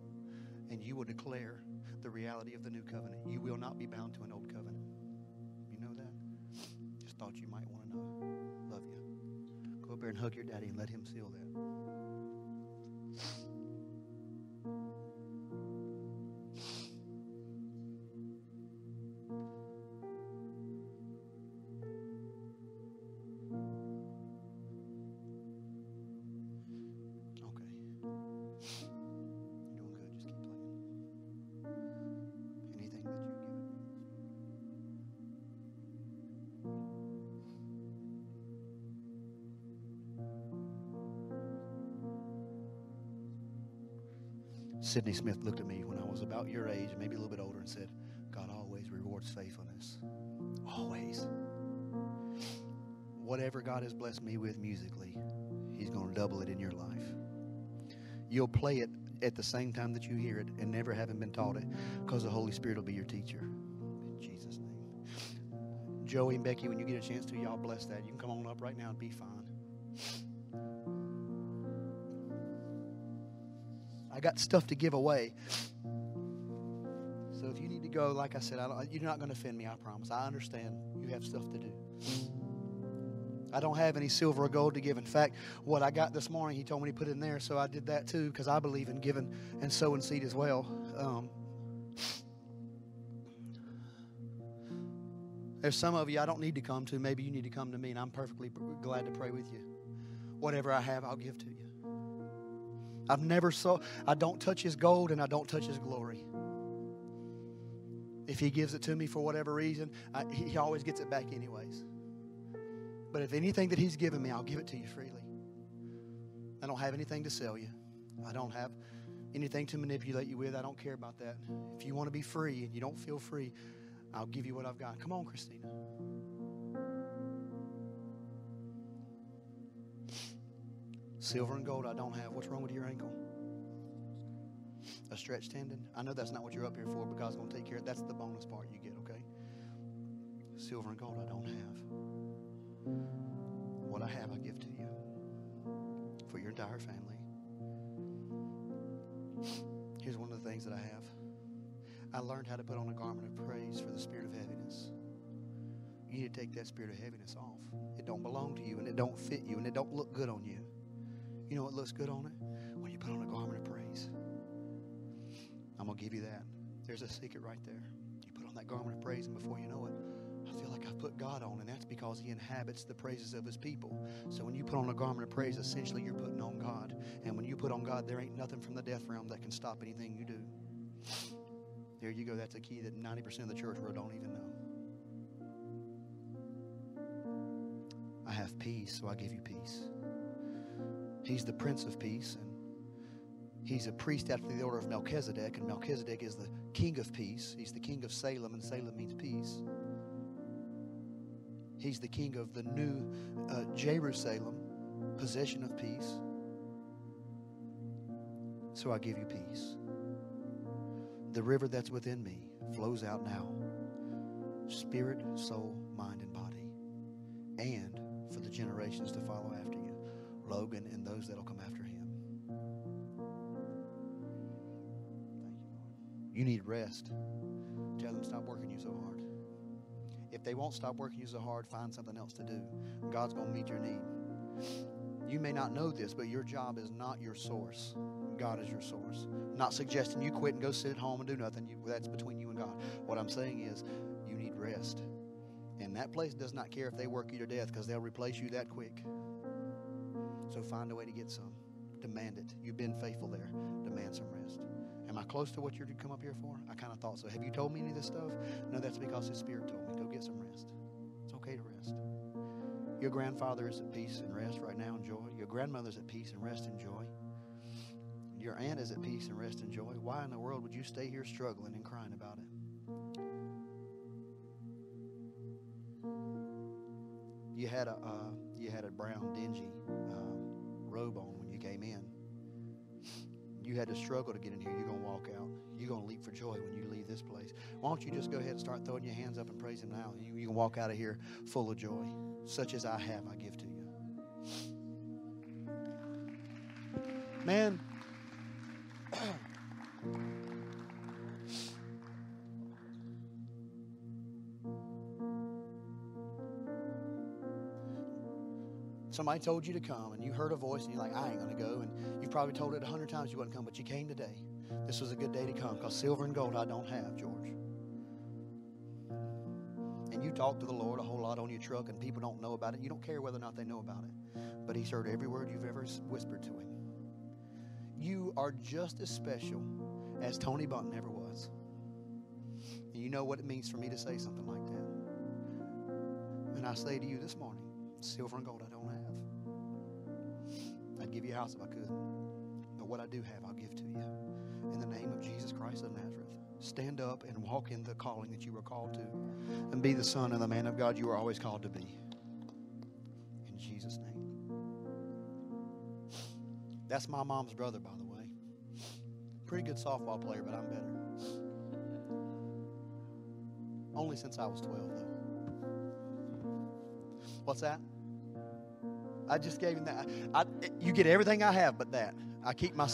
and you will declare the reality of the new covenant. You will not be bound to an old covenant. You know that? Just thought you might want to there and hug your daddy and let him seal that. Sydney Smith looked at me when I was about your age, maybe a little bit older, and said, God always rewards faithfulness. Always. Whatever God has blessed me with musically, He's going to double it in your life. You'll play it at the same time that you hear it and never having been taught it because the Holy Spirit will be your teacher. In Jesus' name. Joey and Becky, when you get a chance to, y'all bless that. You can come on up right now and be fine. I got stuff to give away. So if you need to go, like I said, I you're not going to offend me, I promise. I understand you have stuff to do. I don't have any silver or gold to give. In fact, what I got this morning, he told me to put in there, so I did that too because I believe in giving and sowing seed as well. Um, there's some of you I don't need to come to. Maybe you need to come to me, and I'm perfectly glad to pray with you. Whatever I have, I'll give to you. I've never saw, I don't touch his gold and I don't touch his glory. If He gives it to me for whatever reason, I, He always gets it back, anyways. But if anything that He's given me, I'll give it to you freely. I don't have anything to sell you, I don't have anything to manipulate you with. I don't care about that. If you want to be free and you don't feel free, I'll give you what I've got. Come on, Christina. Silver and gold I don't have. What's wrong with your ankle? A stretched tendon? I know that's not what you're up here for, but God's going to take care of it. That's the bonus part you get, okay? Silver and gold I don't have. What I have, I give to you for your entire family. Here's one of the things that I have I learned how to put on a garment of praise for the spirit of heaviness. You need to take that spirit of heaviness off. It don't belong to you and it don't fit you and it don't look good on you. You know what looks good on it? When you put on a garment of praise. I'm going to give you that. There's a secret right there. You put on that garment of praise, and before you know it, I feel like I've put God on, and that's because He inhabits the praises of His people. So when you put on a garment of praise, essentially you're putting on God. And when you put on God, there ain't nothing from the death realm that can stop anything you do. There you go. That's a key that 90% of the church world don't even know. I have peace, so I give you peace. He's the Prince of Peace, and he's a priest after the order of Melchizedek, and Melchizedek is the King of Peace. He's the King of Salem, and Salem means peace. He's the King of the new uh, Jerusalem, possession of peace. So I give you peace. The river that's within me flows out now spirit, soul, mind, and body, and for the generations to follow. Logan and those that'll come after him. You need rest. Tell them stop working you so hard. If they won't stop working you so hard, find something else to do. God's going to meet your need. You may not know this, but your job is not your source. God is your source. I'm not suggesting you quit and go sit at home and do nothing. You, that's between you and God. What I'm saying is you need rest. And that place does not care if they work you to death because they'll replace you that quick. So find a way to get some. Demand it. You've been faithful there. Demand some rest. Am I close to what you're to come up here for? I kind of thought so. Have you told me any of this stuff? No, that's because the Spirit told me. Go get some rest. It's okay to rest. Your grandfather is at peace and rest right now and joy. Your grandmother's at peace and rest and joy. Your aunt is at peace and rest and joy. Why in the world would you stay here struggling and crying about it? You had a uh, you had a brown dingy uh, robe on when you came in. You had to struggle to get in here. You're gonna walk out. You're gonna leap for joy when you leave this place. Why don't you just go ahead and start throwing your hands up and praise Him now? You, you can walk out of here full of joy, such as I have. I give to you. Man. Somebody told you to come, and you heard a voice, and you're like, I ain't going to go. And you've probably told it a hundred times you wouldn't come, but you came today. This was a good day to come because silver and gold I don't have, George. And you talk to the Lord a whole lot on your truck, and people don't know about it. You don't care whether or not they know about it. But He's heard every word you've ever whispered to Him. You are just as special as Tony Bunton ever was. And you know what it means for me to say something like that. And I say to you this morning, silver and gold I don't have. Give you a house if I could. But what I do have, I'll give to you. In the name of Jesus Christ of Nazareth, stand up and walk in the calling that you were called to. And be the son and the man of God you were always called to be. In Jesus' name. That's my mom's brother, by the way. Pretty good softball player, but I'm better. Only since I was 12, though. What's that? I just gave him that. I, you get everything I have but that. I keep my. [laughs]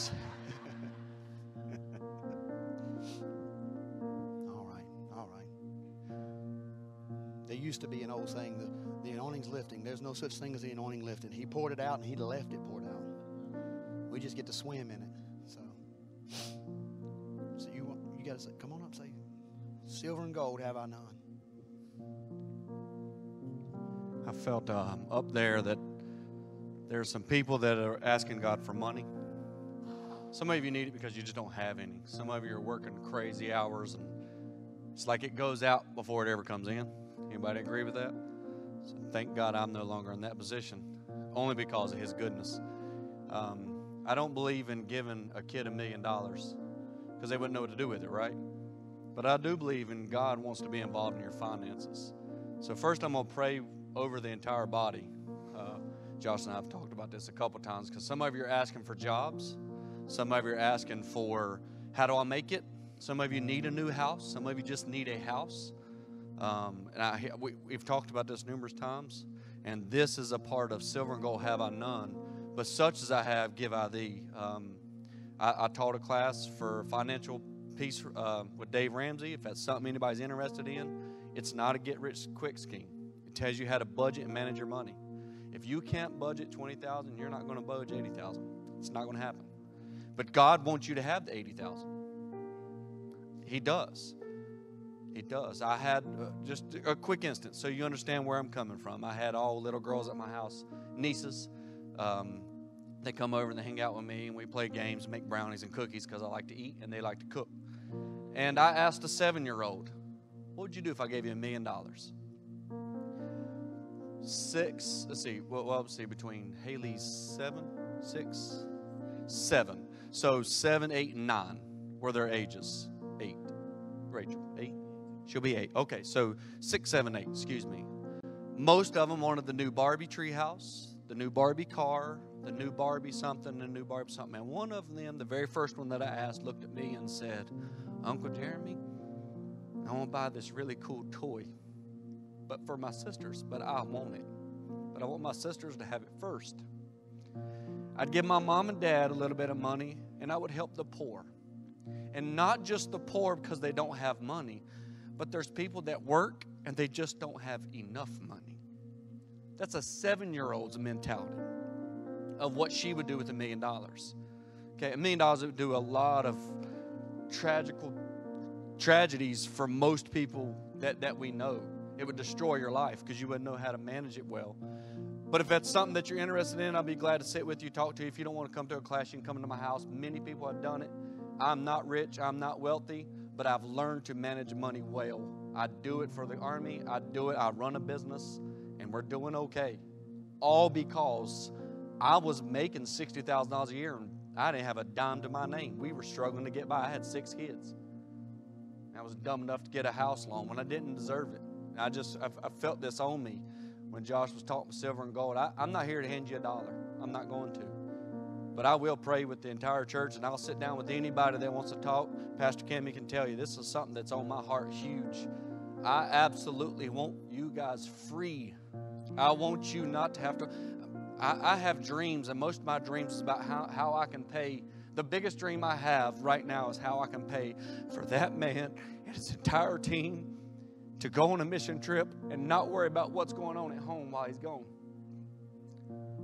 all right, all right. There used to be an old saying, the, the anointing's lifting. There's no such thing as the anointing lifting. He poured it out and he left it poured out. We just get to swim in it. So, so you you got to say, come on up, say, silver and gold have I none. I felt um, up there that there are some people that are asking God for money. Some of you need it because you just don't have any. Some of you are working crazy hours and It's like it goes out before it ever comes in. Anybody agree with that? So thank God I'm no longer in that position, only because of His goodness. Um, I don't believe in giving a kid a million dollars because they wouldn't know what to do with it, right? But I do believe in God wants to be involved in your finances. So first, I'm gonna pray over the entire body. Josh and I have talked about this a couple times because some of you are asking for jobs, some of you are asking for how do I make it. Some of you need a new house. Some of you just need a house. Um, and I, we, we've talked about this numerous times. And this is a part of silver and gold have I none, but such as I have give I thee. Um, I, I, taught a class for financial peace uh, with Dave Ramsey. If that's something anybody's interested in, it's not a get rich quick scheme. It tells you how to budget and manage your money. If you can't budget twenty thousand, you're not going to eighty thousand. It's not going to happen. But God wants you to have the eighty thousand. He does. He does. I had uh, just a quick instance so you understand where I'm coming from. I had all little girls at my house, nieces. Um, they come over and they hang out with me and we play games, make brownies and cookies because I like to eat and they like to cook. And I asked a seven year old, What would you do if I gave you a million dollars? Six, let's see, well, let's see, between Haley's seven, six, seven. So seven, eight, and nine were their ages. Eight. Rachel, eight? She'll be eight. Okay, so six, seven, eight, excuse me. Most of them wanted the new Barbie tree house, the new Barbie car, the new Barbie something, the new Barbie something. And one of them, the very first one that I asked, looked at me and said, Uncle Jeremy, I want to buy this really cool toy, but for my sisters, but I want it. But I want my sisters to have it first. I'd give my mom and dad a little bit of money, and I would help the poor. And not just the poor because they don't have money, but there's people that work and they just don't have enough money. That's a seven year old's mentality of what she would do with a million dollars. Okay, a million dollars would do a lot of tragical tragedies for most people that, that we know. It would destroy your life because you wouldn't know how to manage it well. But if that's something that you're interested in, I'll be glad to sit with you, talk to you. If you don't want to come to a class, you can come into my house. Many people have done it. I'm not rich, I'm not wealthy, but I've learned to manage money well. I do it for the army, I do it, I run a business, and we're doing okay. All because I was making $60,000 a year and I didn't have a dime to my name. We were struggling to get by. I had six kids. I was dumb enough to get a house loan when I didn't deserve it. I just, I, I felt this on me when Josh was talking silver and gold. I, I'm not here to hand you a dollar. I'm not going to. But I will pray with the entire church and I'll sit down with anybody that wants to talk. Pastor Kimmy can tell you this is something that's on my heart huge. I absolutely want you guys free. I want you not to have to. I, I have dreams, and most of my dreams is about how, how I can pay. The biggest dream I have right now is how I can pay for that man and his entire team to go on a mission trip and not worry about what's going on at home while he's gone.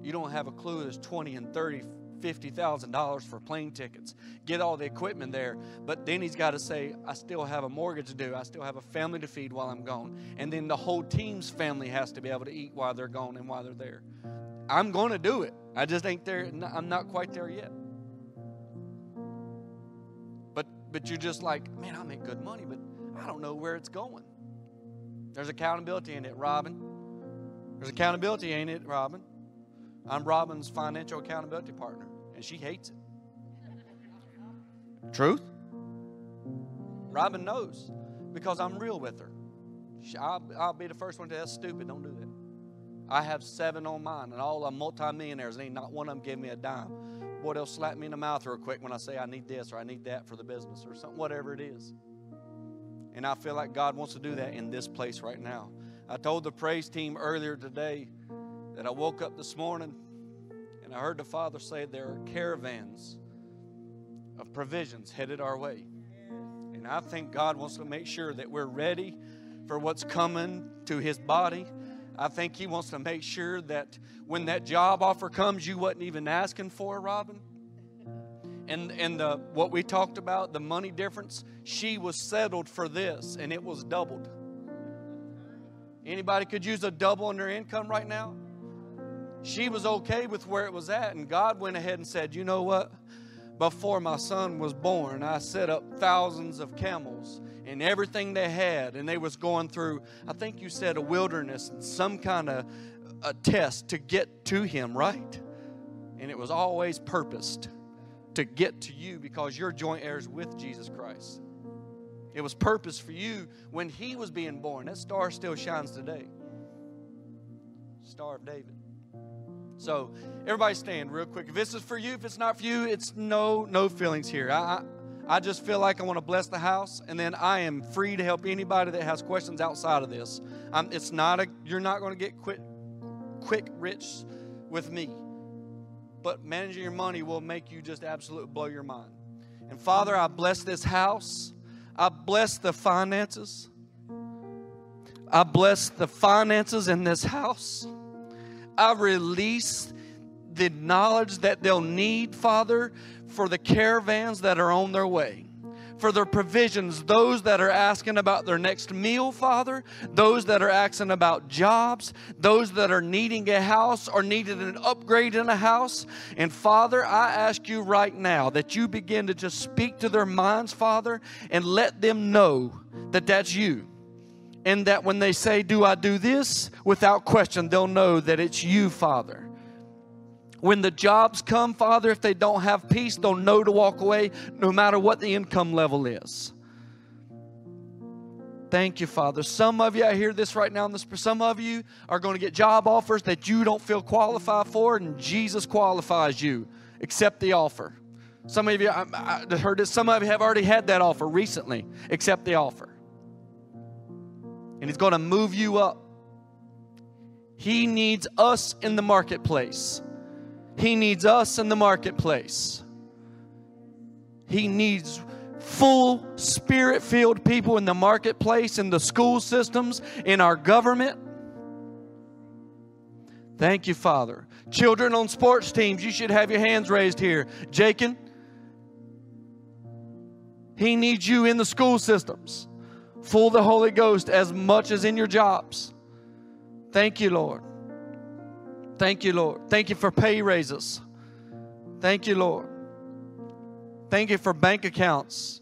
You don't have a clue. There's 20 and 30, $50,000 for plane tickets, get all the equipment there. But then he's got to say, I still have a mortgage to do. I still have a family to feed while I'm gone. And then the whole team's family has to be able to eat while they're gone and while they're there. I'm going to do it. I just ain't there. I'm not quite there yet. But, but you're just like, man, I make good money, but I don't know where it's going. There's accountability in it, Robin. There's accountability, ain't it, Robin? I'm Robin's financial accountability partner, and she hates it. Truth? Robin knows because I'm real with her. I'll, I'll be the first one to say, that's stupid, don't do that. I have seven on mine, and all are multimillionaires, and ain't not one of them give me a dime. Boy, they'll slap me in the mouth real quick when I say I need this or I need that for the business or something, whatever it is. And I feel like God wants to do that in this place right now. I told the praise team earlier today that I woke up this morning and I heard the Father say there are caravans of provisions headed our way. And I think God wants to make sure that we're ready for what's coming to His body. I think He wants to make sure that when that job offer comes, you wasn't even asking for, Robin. And, and the, what we talked about, the money difference, she was settled for this and it was doubled. Anybody could use a double in their income right now? She was okay with where it was at, and God went ahead and said, You know what? Before my son was born, I set up thousands of camels and everything they had, and they was going through, I think you said a wilderness and some kind of a test to get to him, right? And it was always purposed to get to you because you're joint heirs with Jesus Christ. It was purpose for you when he was being born. That star still shines today. Star of David. So everybody stand real quick. If this is for you, if it's not for you, it's no no feelings here. I I just feel like I want to bless the house, and then I am free to help anybody that has questions outside of this. It's not a you're not going to get quick quick rich with me, but managing your money will make you just absolutely blow your mind. And Father, I bless this house. I bless the finances. I bless the finances in this house. I release the knowledge that they'll need, Father, for the caravans that are on their way for their provisions. Those that are asking about their next meal, Father. Those that are asking about jobs. Those that are needing a house or needing an upgrade in a house. And Father, I ask you right now that you begin to just speak to their minds, Father, and let them know that that's you. And that when they say, Do I do this? without question, they'll know that it's you, Father. When the jobs come, Father, if they don't have peace, they'll know to walk away no matter what the income level is. Thank you, Father. Some of you, I hear this right now. In this, some of you are going to get job offers that you don't feel qualified for, and Jesus qualifies you. Accept the offer. Some of you, I, I heard this. Some of you have already had that offer recently. Accept the offer, and He's going to move you up. He needs us in the marketplace. He needs us in the marketplace. He needs full spirit filled people in the marketplace, in the school systems, in our government. Thank you, Father. Children on sports teams, you should have your hands raised here. Jacob, he needs you in the school systems, full of the Holy Ghost as much as in your jobs. Thank you, Lord. Thank you, Lord. Thank you for pay raises. Thank you, Lord. Thank you for bank accounts.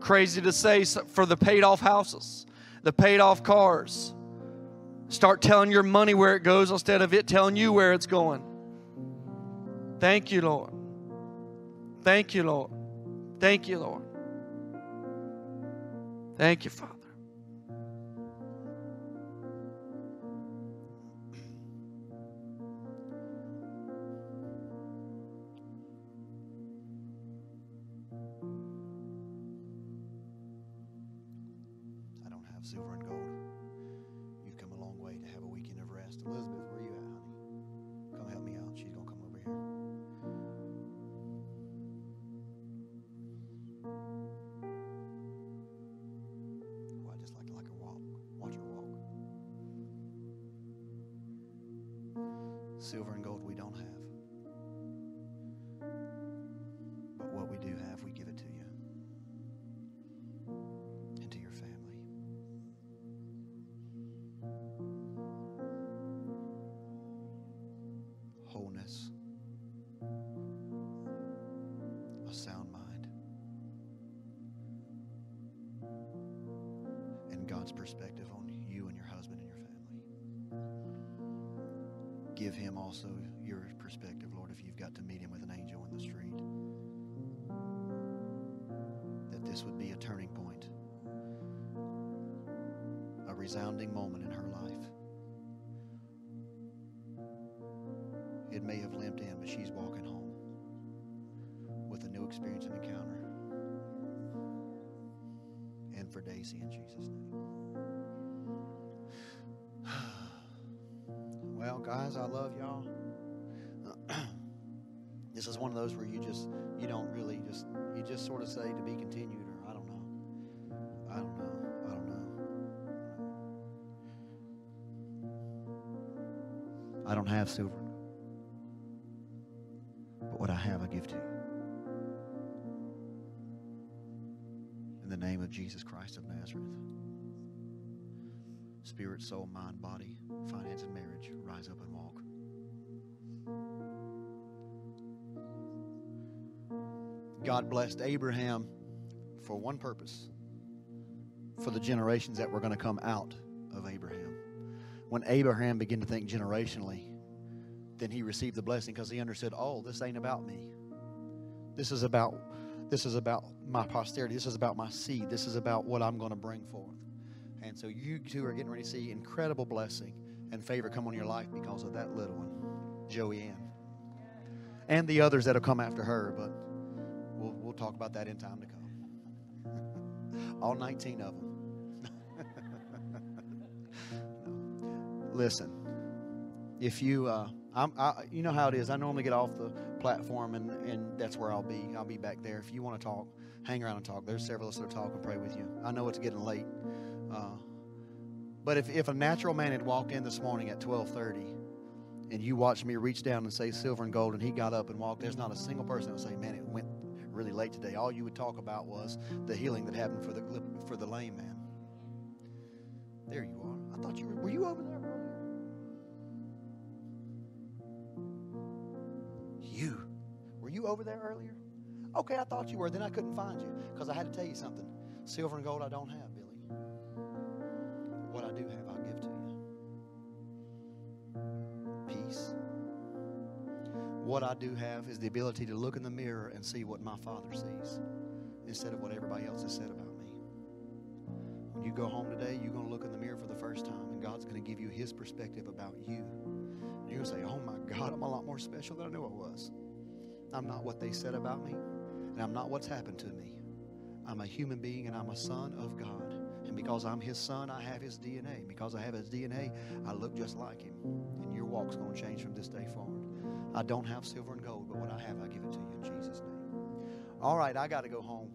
Crazy to say for the paid off houses, the paid off cars. Start telling your money where it goes instead of it telling you where it's going. Thank you, Lord. Thank you, Lord. Thank you, Lord. Thank you, Father. Perspective on you and your husband and your family. Give him also your perspective, Lord, if you've got to meet him with an angel in the street. That this would be a turning point, a resounding moment in her life. It may have limped in, but she's walking home with a new experience and encounter. And for Daisy in Jesus' name. Guys, I love y'all. [clears throat] this is one of those where you just you don't really just you just sort of say to be continued or I don't know. I don't know. I don't know. I don't have silver. Spirit, soul, mind, body, finance, and marriage, rise up and walk. God blessed Abraham for one purpose for the generations that were going to come out of Abraham. When Abraham began to think generationally, then he received the blessing because he understood, oh, this ain't about me. This is about this is about my posterity. This is about my seed. This is about what I'm going to bring forth. And so you two are getting ready to see incredible blessing and favor come on your life because of that little one, Joey Ann. And the others that'll come after her, but we'll, we'll talk about that in time to come. [laughs] All 19 of them. [laughs] Listen, if you, uh, I'm, I, you know how it is. I normally get off the platform, and, and that's where I'll be. I'll be back there. If you want to talk, hang around and talk. There's several of us that'll talk and pray with you. I know it's getting late, uh, but if, if a natural man had walked in this morning at 12:30, and you watched me reach down and say silver and gold, and he got up and walked, there's not a single person that would say, "Man, it went really late today." All you would talk about was the healing that happened for the for the lame man. There you are. I thought you were. Were you over there? You. Were you over there earlier? Okay, I thought you were. Then I couldn't find you because I had to tell you something. Silver and gold I don't have, Billy. What I do have, I'll give to you. Peace. What I do have is the ability to look in the mirror and see what my Father sees instead of what everybody else has said about me. When you go home today, you're going to look in the mirror for the first time, and God's going to give you His perspective about you. You're going to say, Oh my God, I'm a lot more special than I knew I was. I'm not what they said about me, and I'm not what's happened to me. I'm a human being, and I'm a son of God. And because I'm His son, I have His DNA. Because I have His DNA, I look just like Him. And your walk's going to change from this day forward. I don't have silver and gold, but what I have, I give it to you in Jesus' name. All right, I got to go home.